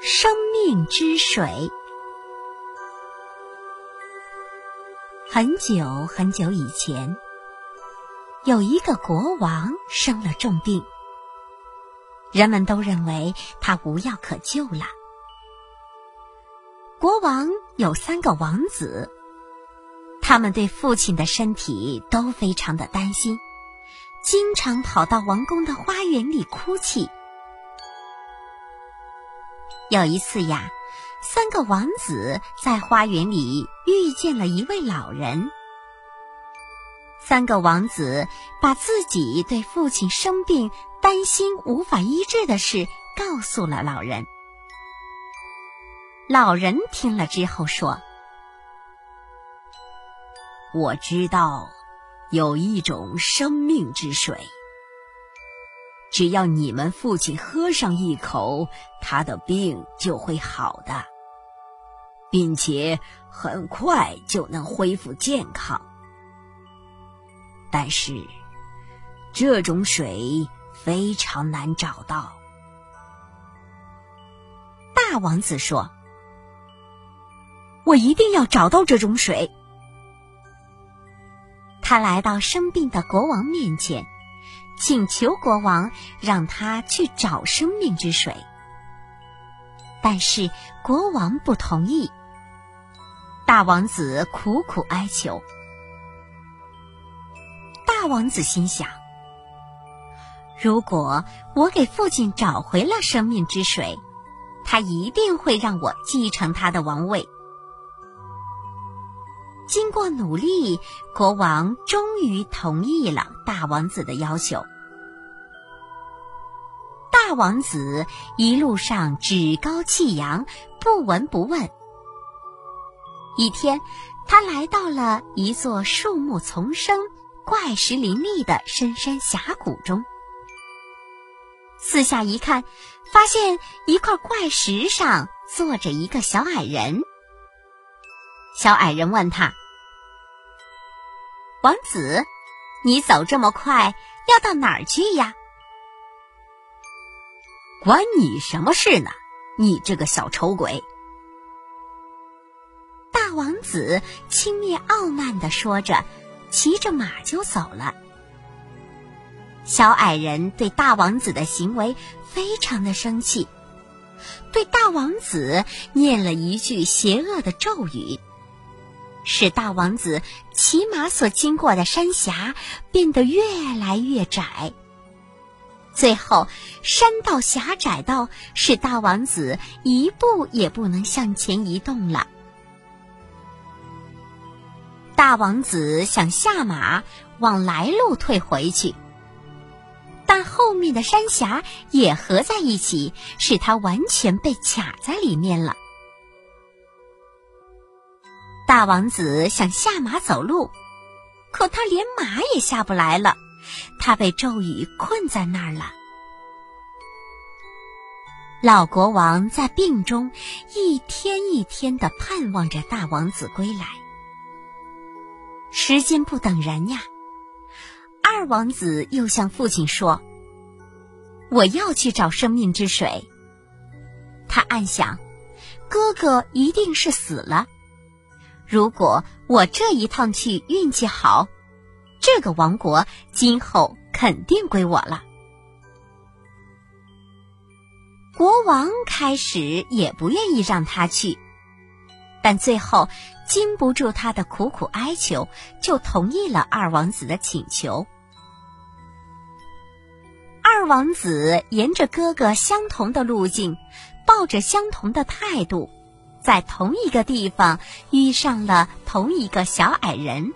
生命之水。很久很久以前，有一个国王生了重病，人们都认为他无药可救了。国王有三个王子，他们对父亲的身体都非常的担心，经常跑到王宫的花园里哭泣。有一次呀，三个王子在花园里遇见了一位老人。三个王子把自己对父亲生病、担心无法医治的事告诉了老人。老人听了之后说：“我知道有一种生命之水。”只要你们父亲喝上一口，他的病就会好的，并且很快就能恢复健康。但是，这种水非常难找到。大王子说：“我一定要找到这种水。”他来到生病的国王面前。请求国王让他去找生命之水，但是国王不同意。大王子苦苦哀求。大王子心想：如果我给父亲找回了生命之水，他一定会让我继承他的王位。经过努力，国王终于同意了大王子的要求。大王子一路上趾高气扬，不闻不问。一天，他来到了一座树木丛生、怪石林立的深山峡谷中。四下一看，发现一块怪石上坐着一个小矮人。小矮人问他：“王子，你走这么快，要到哪儿去呀？”关你什么事呢？你这个小丑鬼！大王子轻蔑傲慢的说着，骑着马就走了。小矮人对大王子的行为非常的生气，对大王子念了一句邪恶的咒语，使大王子骑马所经过的山峡变得越来越窄。最后，山道狭窄到使大王子一步也不能向前移动了。大王子想下马往来路退回去，但后面的山峡也合在一起，使他完全被卡在里面了。大王子想下马走路，可他连马也下不来了。他被咒语困在那儿了。老国王在病中一天一天的盼望着大王子归来。时间不等人呀，二王子又向父亲说：“我要去找生命之水。”他暗想，哥哥一定是死了。如果我这一趟去运气好。这个王国今后肯定归我了。国王开始也不愿意让他去，但最后经不住他的苦苦哀求，就同意了二王子的请求。二王子沿着哥哥相同的路径，抱着相同的态度，在同一个地方遇上了同一个小矮人。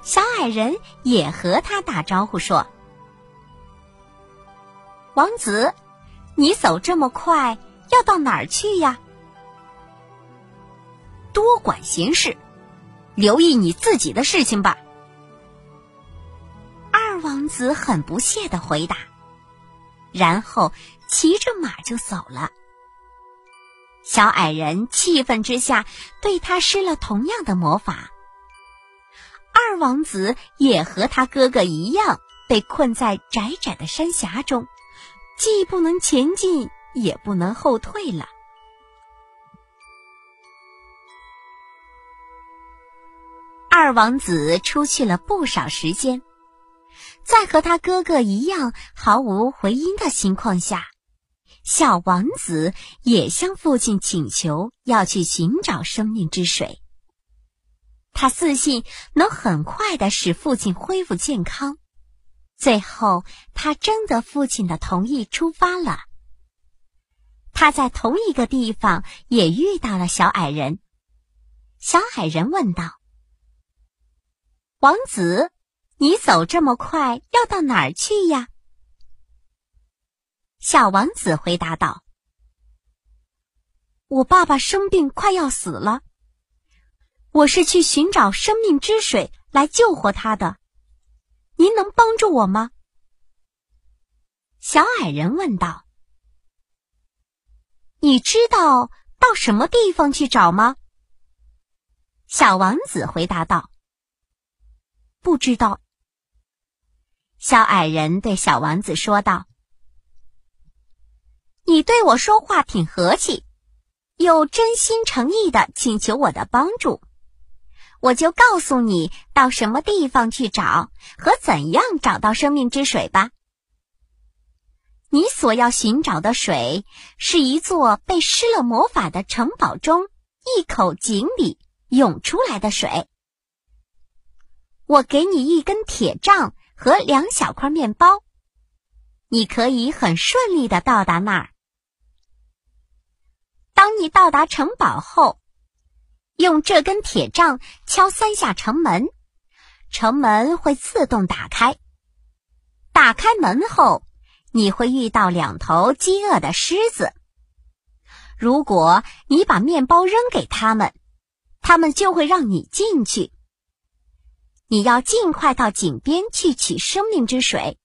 小矮人也和他打招呼说：“王子，你走这么快，要到哪儿去呀？多管闲事，留意你自己的事情吧。”二王子很不屑的回答，然后骑着马就走了。小矮人气愤之下，对他施了同样的魔法。二王子也和他哥哥一样被困在窄窄的山峡中，既不能前进，也不能后退了。二王子出去了不少时间，在和他哥哥一样毫无回音的情况下，小王子也向父亲请求要去寻找生命之水。他自信能很快的使父亲恢复健康。最后，他征得父亲的同意出发了。他在同一个地方也遇到了小矮人。小矮人问道。王子，你走这么快，要到哪儿去呀？小王子回答道：“我爸爸生病，快要死了。我是去寻找生命之水来救活他的。您能帮助我吗？”小矮人问道：“你知道到什么地方去找吗？”小王子回答道。不知道。小矮人对小王子说道：“你对我说话挺和气，又真心诚意的请求我的帮助，我就告诉你到什么地方去找和怎样找到生命之水吧。你所要寻找的水是一座被施了魔法的城堡中一口井里涌出来的水。”我给你一根铁杖和两小块面包，你可以很顺利的到达那儿。当你到达城堡后，用这根铁杖敲三下城门，城门会自动打开。打开门后，你会遇到两头饥饿的狮子。如果你把面包扔给他们，他们就会让你进去。你要尽快到井边去取生命之水，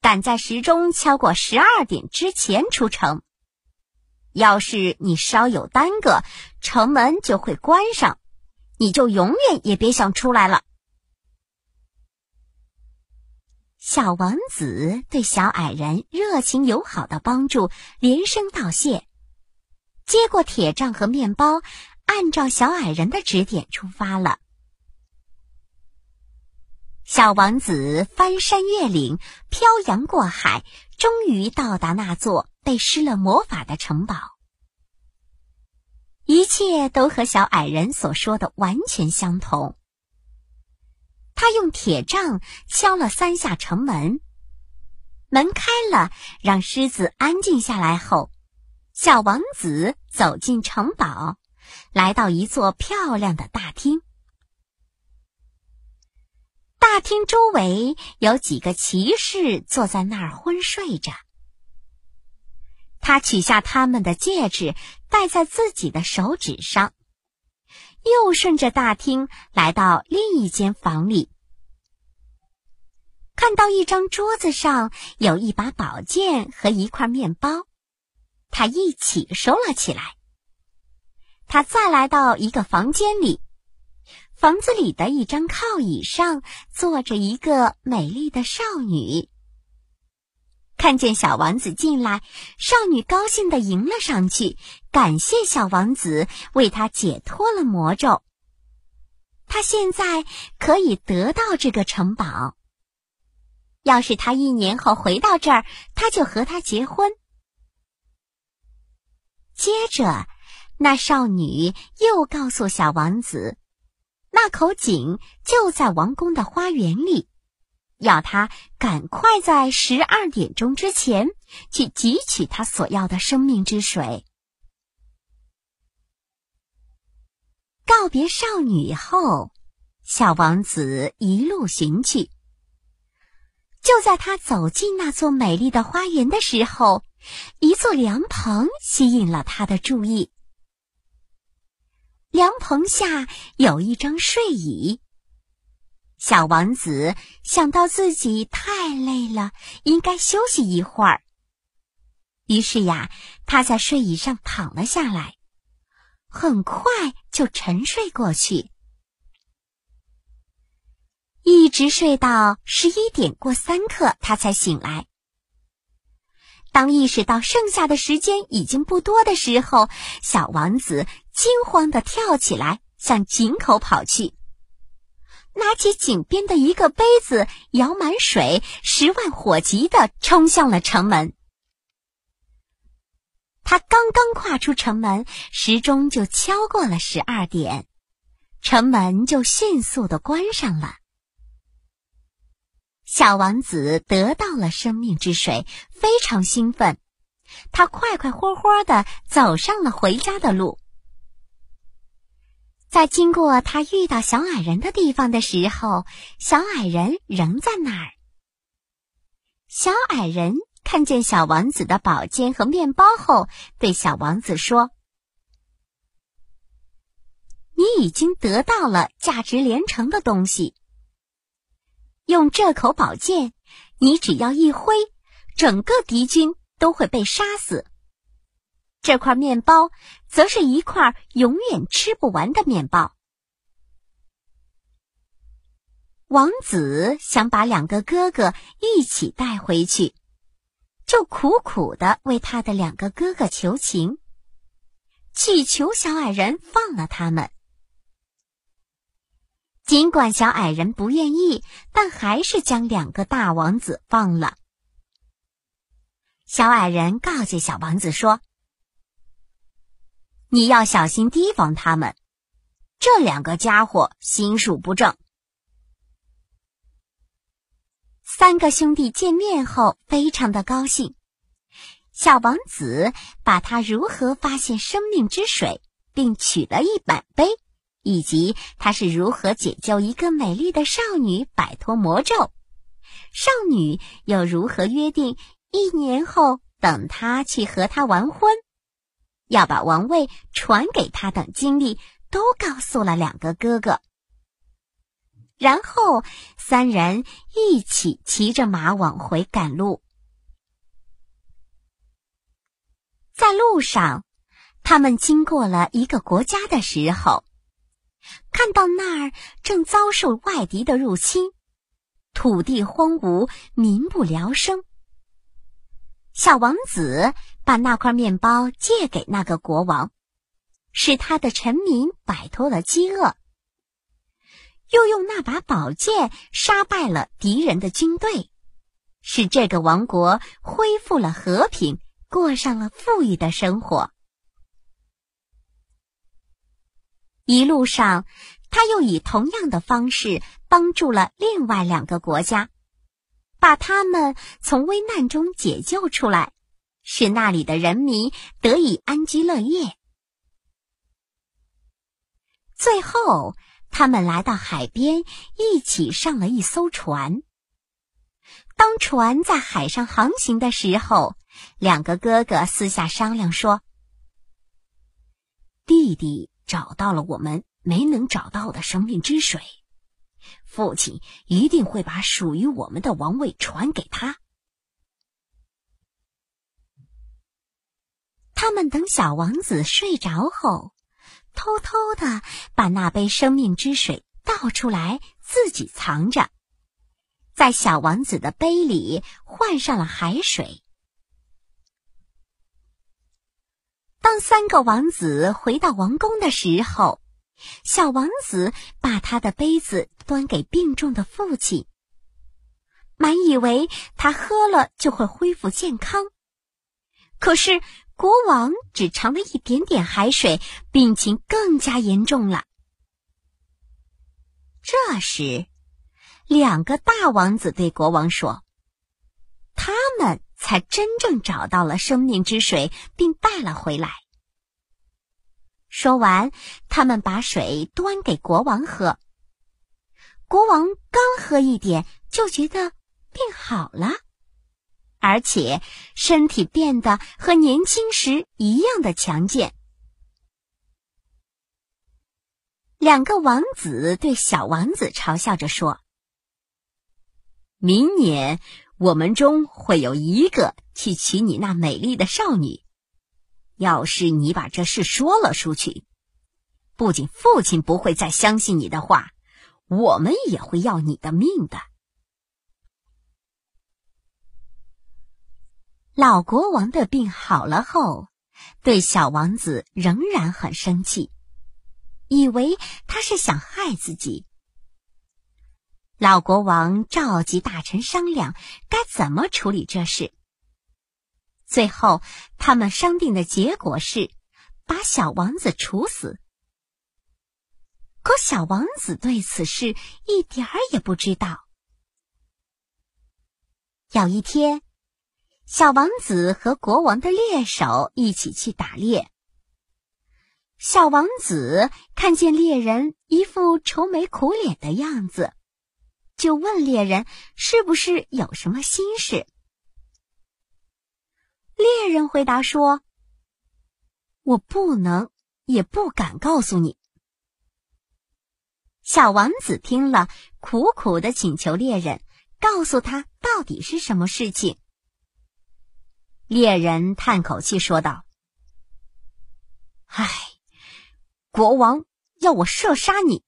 赶在时钟敲过十二点之前出城。要是你稍有耽搁，城门就会关上，你就永远也别想出来了。小王子对小矮人热情友好的帮助连声道谢，接过铁杖和面包，按照小矮人的指点出发了。小王子翻山越岭，漂洋过海，终于到达那座被施了魔法的城堡。一切都和小矮人所说的完全相同。他用铁杖敲了三下城门，门开了，让狮子安静下来后，小王子走进城堡，来到一座漂亮的大厅。大厅周围有几个骑士坐在那儿昏睡着。他取下他们的戒指，戴在自己的手指上，又顺着大厅来到另一间房里，看到一张桌子上有一把宝剑和一块面包，他一起收了起来。他再来到一个房间里。房子里的一张靠椅上坐着一个美丽的少女。看见小王子进来，少女高兴的迎了上去，感谢小王子为她解脱了魔咒。她现在可以得到这个城堡。要是他一年后回到这儿，他就和他结婚。接着，那少女又告诉小王子。那口井就在王宫的花园里，要他赶快在十二点钟之前去汲取他所要的生命之水。告别少女后，小王子一路寻去。就在他走进那座美丽的花园的时候，一座凉棚吸引了他的注意。凉棚下有一张睡椅。小王子想到自己太累了，应该休息一会儿。于是呀，他在睡椅上躺了下来，很快就沉睡过去，一直睡到十一点过三刻，他才醒来。当意识到剩下的时间已经不多的时候，小王子惊慌地跳起来，向井口跑去，拿起井边的一个杯子，舀满水，十万火急地冲向了城门。他刚刚跨出城门，时钟就敲过了十二点，城门就迅速的关上了。小王子得到了生命之水，非常兴奋，他快快活活的走上了回家的路。在经过他遇到小矮人的地方的时候，小矮人仍在那儿。小矮人。看见小王子的宝剑和面包后，对小王子说：“你已经得到了价值连城的东西。用这口宝剑，你只要一挥，整个敌军都会被杀死。这块面包，则是一块永远吃不完的面包。”王子想把两个哥哥一起带回去。就苦苦的为他的两个哥哥求情，祈求小矮人放了他们。尽管小矮人不愿意，但还是将两个大王子放了。小矮人告诫小王子说：“你要小心提防他们，这两个家伙心术不正。”三个兄弟见面后，非常的高兴。小王子把他如何发现生命之水，并取了一百杯，以及他是如何解救一个美丽的少女摆脱魔咒，少女又如何约定一年后等他去和他完婚，要把王位传给他等经历，都告诉了两个哥哥。然后，三人一起骑着马往回赶路。在路上，他们经过了一个国家的时候，看到那儿正遭受外敌的入侵，土地荒芜，民不聊生。小王子把那块面包借给那个国王，使他的臣民摆脱了饥饿。又用那把宝剑杀败了敌人的军队，使这个王国恢复了和平，过上了富裕的生活。一路上，他又以同样的方式帮助了另外两个国家，把他们从危难中解救出来，使那里的人民得以安居乐业。最后。他们来到海边，一起上了一艘船。当船在海上航行的时候，两个哥哥私下商量说：“弟弟找到了我们没能找到的生命之水，父亲一定会把属于我们的王位传给他。”他们等小王子睡着后。偷偷的把那杯生命之水倒出来，自己藏着，在小王子的杯里换上了海水。当三个王子回到王宫的时候，小王子把他的杯子端给病重的父亲，满以为他喝了就会恢复健康，可是。国王只尝了一点点海水，病情更加严重了。这时，两个大王子对国王说：“他们才真正找到了生命之水，并带了回来。”说完，他们把水端给国王喝。国王刚喝一点，就觉得病好了。而且身体变得和年轻时一样的强健。两个王子对小王子嘲笑着说：“明年我们中会有一个去娶你那美丽的少女。要是你把这事说了出去，不仅父亲不会再相信你的话，我们也会要你的命的。”老国王的病好了后，对小王子仍然很生气，以为他是想害自己。老国王召集大臣商量该怎么处理这事。最后，他们商定的结果是把小王子处死。可小王子对此事一点儿也不知道。有一天，小王子和国王的猎手一起去打猎。小王子看见猎人一副愁眉苦脸的样子，就问猎人是不是有什么心事。猎人回答说：“我不能，也不敢告诉你。”小王子听了，苦苦的请求猎人告诉他到底是什么事情。猎人叹口气说道：“唉，国王要我射杀你。”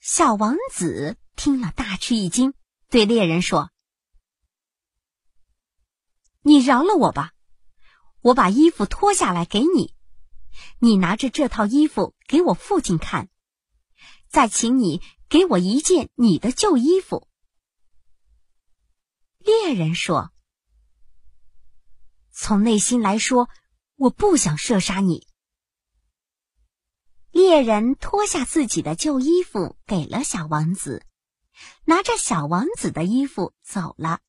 小王子听了大吃一惊，对猎人说：“你饶了我吧，我把衣服脱下来给你。”你拿着这套衣服给我父亲看，再请你给我一件你的旧衣服。猎人说：“从内心来说，我不想射杀你。”猎人脱下自己的旧衣服给了小王子，拿着小王子的衣服走了。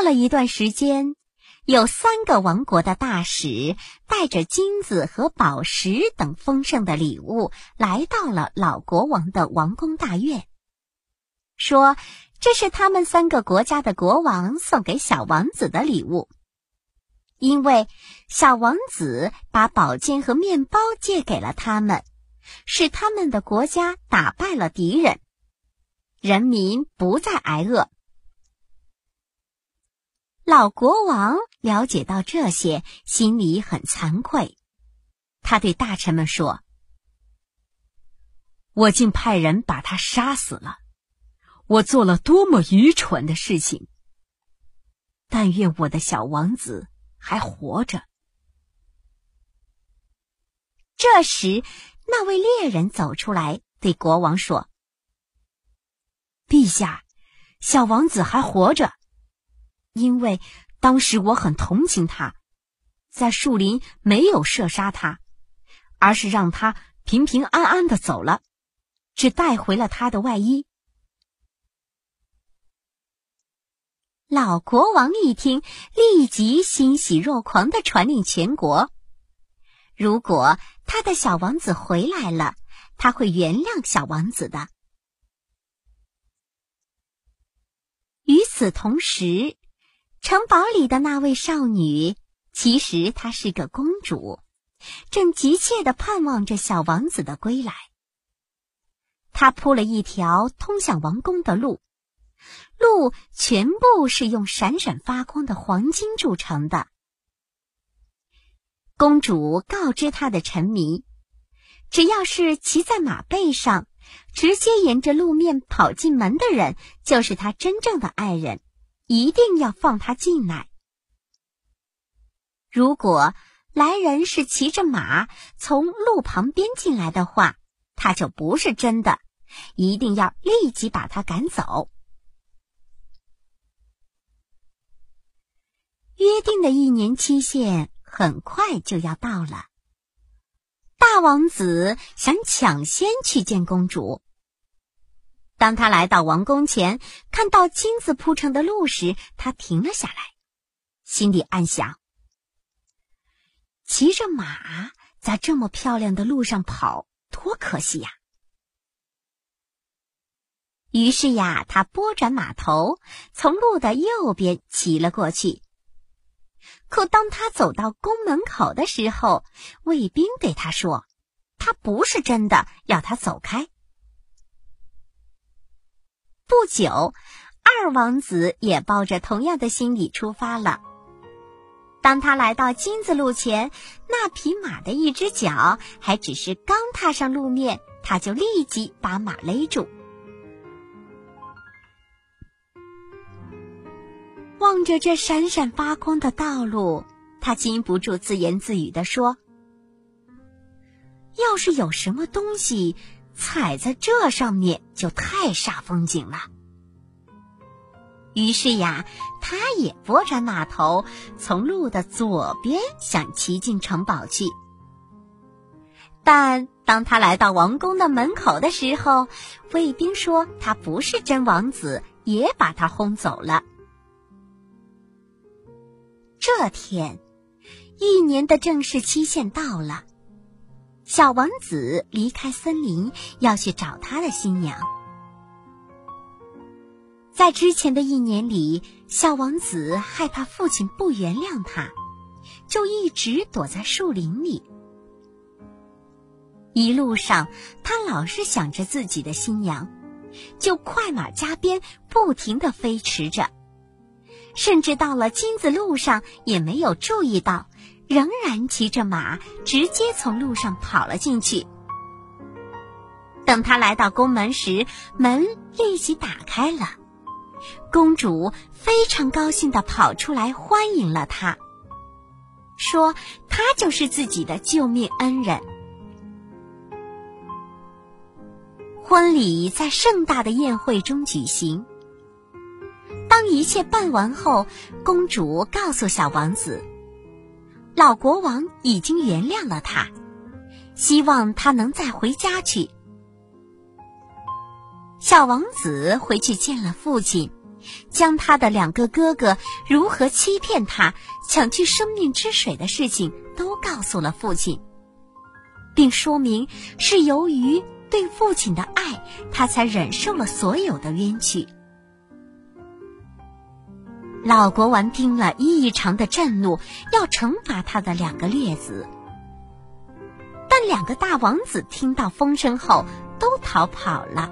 过了一段时间。有三个王国的大使带着金子和宝石等丰盛的礼物来到了老国王的王宫大院，说这是他们三个国家的国王送给小王子的礼物，因为小王子把宝剑和面包借给了他们，使他们的国家打败了敌人，人民不再挨饿。老国王了解到这些，心里很惭愧。他对大臣们说：“我竟派人把他杀死了，我做了多么愚蠢的事情！但愿我的小王子还活着。”这时，那位猎人走出来，对国王说：“陛下，小王子还活着。”因为当时我很同情他，在树林没有射杀他，而是让他平平安安的走了，只带回了他的外衣。老国王一听，立即欣喜若狂的传令全国：如果他的小王子回来了，他会原谅小王子的。与此同时。城堡里的那位少女，其实她是个公主，正急切的盼望着小王子的归来。她铺了一条通向王宫的路，路全部是用闪闪发光的黄金铸成的。公主告知她的臣民，只要是骑在马背上，直接沿着路面跑进门的人，就是她真正的爱人。一定要放他进来。如果来人是骑着马从路旁边进来的话，他就不是真的，一定要立即把他赶走。约定的一年期限很快就要到了，大王子想抢先去见公主。当他来到王宫前，看到金子铺成的路时，他停了下来，心里暗想：骑着马在这么漂亮的路上跑，多可惜呀！于是呀，他拨转马头，从路的右边骑了过去。可当他走到宫门口的时候，卫兵对他说：“他不是真的，要他走开。”不久，二王子也抱着同样的心理出发了。当他来到金子路前，那匹马的一只脚还只是刚踏上路面，他就立即把马勒住。望着这闪闪发光的道路，他禁不住自言自语地说：“要是有什么东西踩在这上面，就太煞风景了。”于是呀，他也拨着马头，从路的左边想骑进城堡去。但当他来到王宫的门口的时候，卫兵说他不是真王子，也把他轰走了。这天，一年的正式期限到了，小王子离开森林，要去找他的新娘。在之前的一年里，小王子害怕父亲不原谅他，就一直躲在树林里。一路上，他老是想着自己的新娘，就快马加鞭，不停的飞驰着。甚至到了金子路上，也没有注意到，仍然骑着马，直接从路上跑了进去。等他来到宫门时，门立即打开了，公主非常高兴的跑出来欢迎了他，说他就是自己的救命恩人。婚礼在盛大的宴会中举行。当一切办完后，公主告诉小王子，老国王已经原谅了他，希望他能再回家去。小王子回去见了父亲，将他的两个哥哥如何欺骗他、抢去生命之水的事情都告诉了父亲，并说明是由于对父亲的爱，他才忍受了所有的冤屈。老国王听了异常的震怒，要惩罚他的两个劣子。但两个大王子听到风声后，都逃跑了。